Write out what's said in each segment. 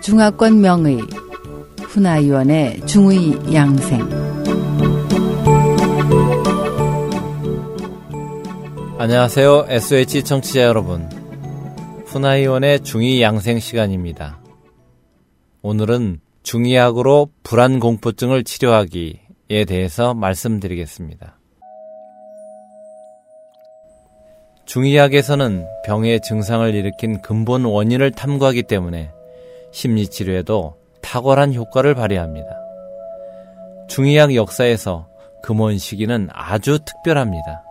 중화권 명의 훈아위원의 중의 양생 안녕하세요. SH 청취자 여러분. 훈아위원의 중의 양생 시간입니다. 오늘은 중의학으로 불안 공포증을 치료하기에 대해서 말씀드리겠습니다. 중의학에서는 병의 증상을 일으킨 근본 원인을 탐구하기 때문에 심리치료에도 탁월한 효과를 발휘합니다. 중의학 역사에서 금원 시기는 아주 특별합니다.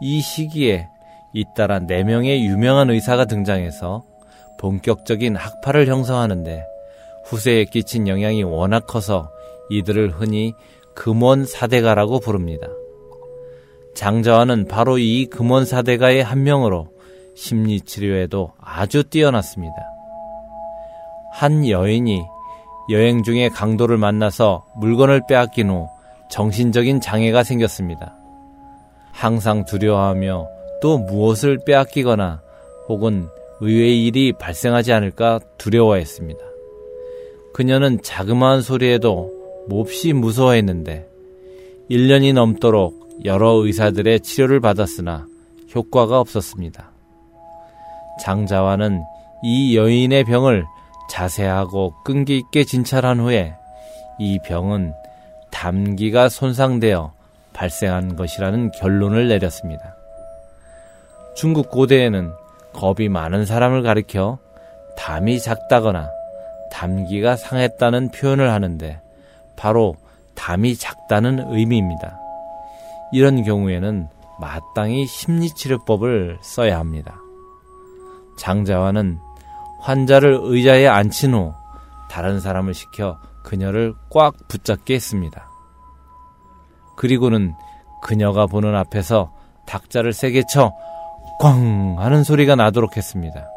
이 시기에 잇따라 4명의 유명한 의사가 등장해서 본격적인 학파를 형성하는데 후세에 끼친 영향이 워낙 커서 이들을 흔히 금원 사대가라고 부릅니다. 장자와는 바로 이 금원 사대가의 한 명으로 심리치료에도 아주 뛰어났습니다. 한 여인이 여행 중에 강도를 만나서 물건을 빼앗긴 후 정신적인 장애가 생겼습니다. 항상 두려워하며 또 무엇을 빼앗기거나 혹은 의외의 일이 발생하지 않을까 두려워했습니다. 그녀는 자그마한 소리에도 몹시 무서워했는데 1년이 넘도록 여러 의사들의 치료를 받았으나 효과가 없었습니다. 장자와는 이 여인의 병을 자세하고 끈기 있게 진찰한 후에 이 병은 담기가 손상되어 발생한 것이라는 결론을 내렸습니다. 중국 고대에는 겁이 많은 사람을 가리켜 담이 작다거나 담기가 상했다는 표현을 하는데 바로 담이 작다는 의미입니다. 이런 경우에는 마땅히 심리치료법을 써야 합니다. 장자와는 환자를 의자에 앉힌 후 다른 사람을 시켜 그녀를 꽉 붙잡게 했습니다. 그리고는 그녀가 보는 앞에서 탁자를 세게 쳐 꽝 하는 소리가 나도록 했습니다.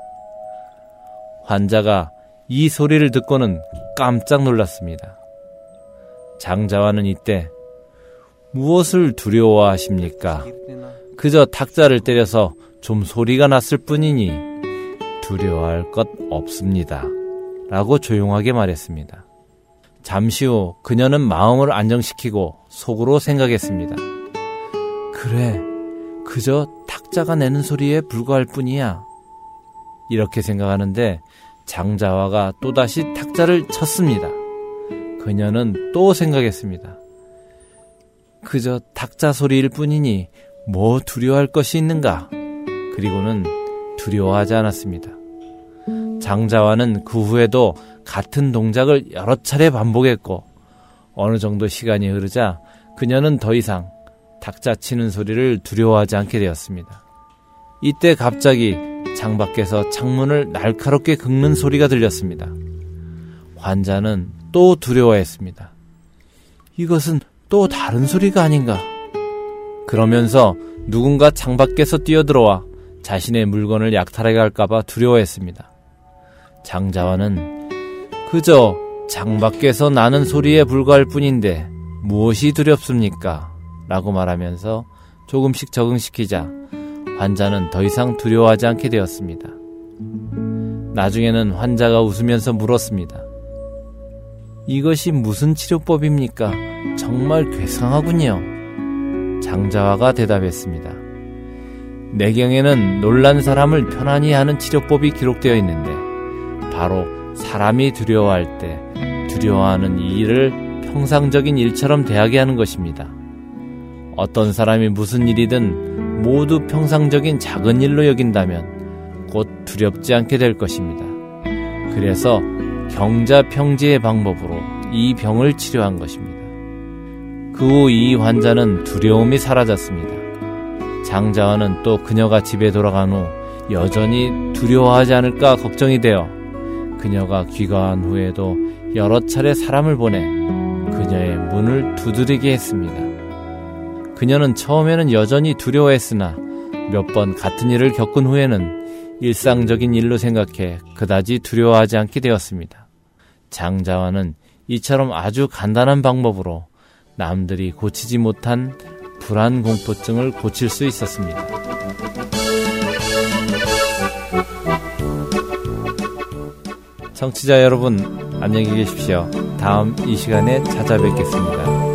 환자가 이 소리를 듣고는 깜짝 놀랐습니다. 장자와는 이때 무엇을 두려워하십니까? 그저 탁자를 때려서 좀 소리가 났을 뿐이니 두려워할 것 없습니다. 라고 조용하게 말했습니다. 잠시 후 그녀는 마음을 안정시키고 속으로 생각했습니다. 그래, 그저 탁자가 내는 소리에 불과할 뿐이야. 이렇게 생각하는데 장자화가 또다시 탁자를 쳤습니다. 그녀는 또 생각했습니다. 그저 탁자 소리일 뿐이니 뭐 두려워할 것이 있는가? 그리고는 두려워하지 않았습니다. 장자와는 그 후에도 같은 동작을 여러 차례 반복했고 어느 정도 시간이 흐르자 그녀는 더 이상 탁자 치는 소리를 두려워하지 않게 되었습니다. 이때 갑자기 창밖에서 창문을 날카롭게 긁는 소리가 들렸습니다. 환자는 또 두려워했습니다. 이것은 또 다른 소리가 아닌가. 그러면서 누군가 창밖에서 뛰어들어와 자신의 물건을 약탈해 갈까봐 두려워했습니다. 장자와는 그저 창밖에서 나는 소리에 불과할 뿐인데 무엇이 두렵습니까? 라고 말하면서 조금씩 적응시키자 환자는 더 이상 두려워하지 않게 되었습니다. 나중에는 환자가 웃으면서 물었습니다. 이것이 무슨 치료법입니까? 정말 괴상하군요. 장자화가 대답했습니다. 내경에는 놀란 사람을 편안히 하는 치료법이 기록되어 있는데 바로 사람이 두려워할 때 두려워하는 이 일을 평상적인 일처럼 대하게 하는 것입니다. 어떤 사람이 무슨 일이든 모두 평상적인 작은 일로 여긴다면 곧 두렵지 않게 될 것입니다. 그래서 경자평지의 방법으로 이 병을 치료한 것입니다. 그 후 이 환자는 두려움이 사라졌습니다. 장자와는 또 그녀가 집에 돌아간 후 여전히 두려워하지 않을까 걱정이 되어 그녀가 귀가한 후에도 여러 차례 사람을 보내 그녀의 문을 두드리게 했습니다. 그녀는 처음에는 여전히 두려워했으나 몇 번 같은 일을 겪은 후에는 일상적인 일로 생각해 그다지 두려워하지 않게 되었습니다. 장자와는 이처럼 아주 간단한 방법으로 남들이 고치지 못한 불안 공포증을 고칠 수 있었습니다. 청취자 여러분, 안녕히 계십시오. 다음 이 시간에 찾아뵙겠습니다.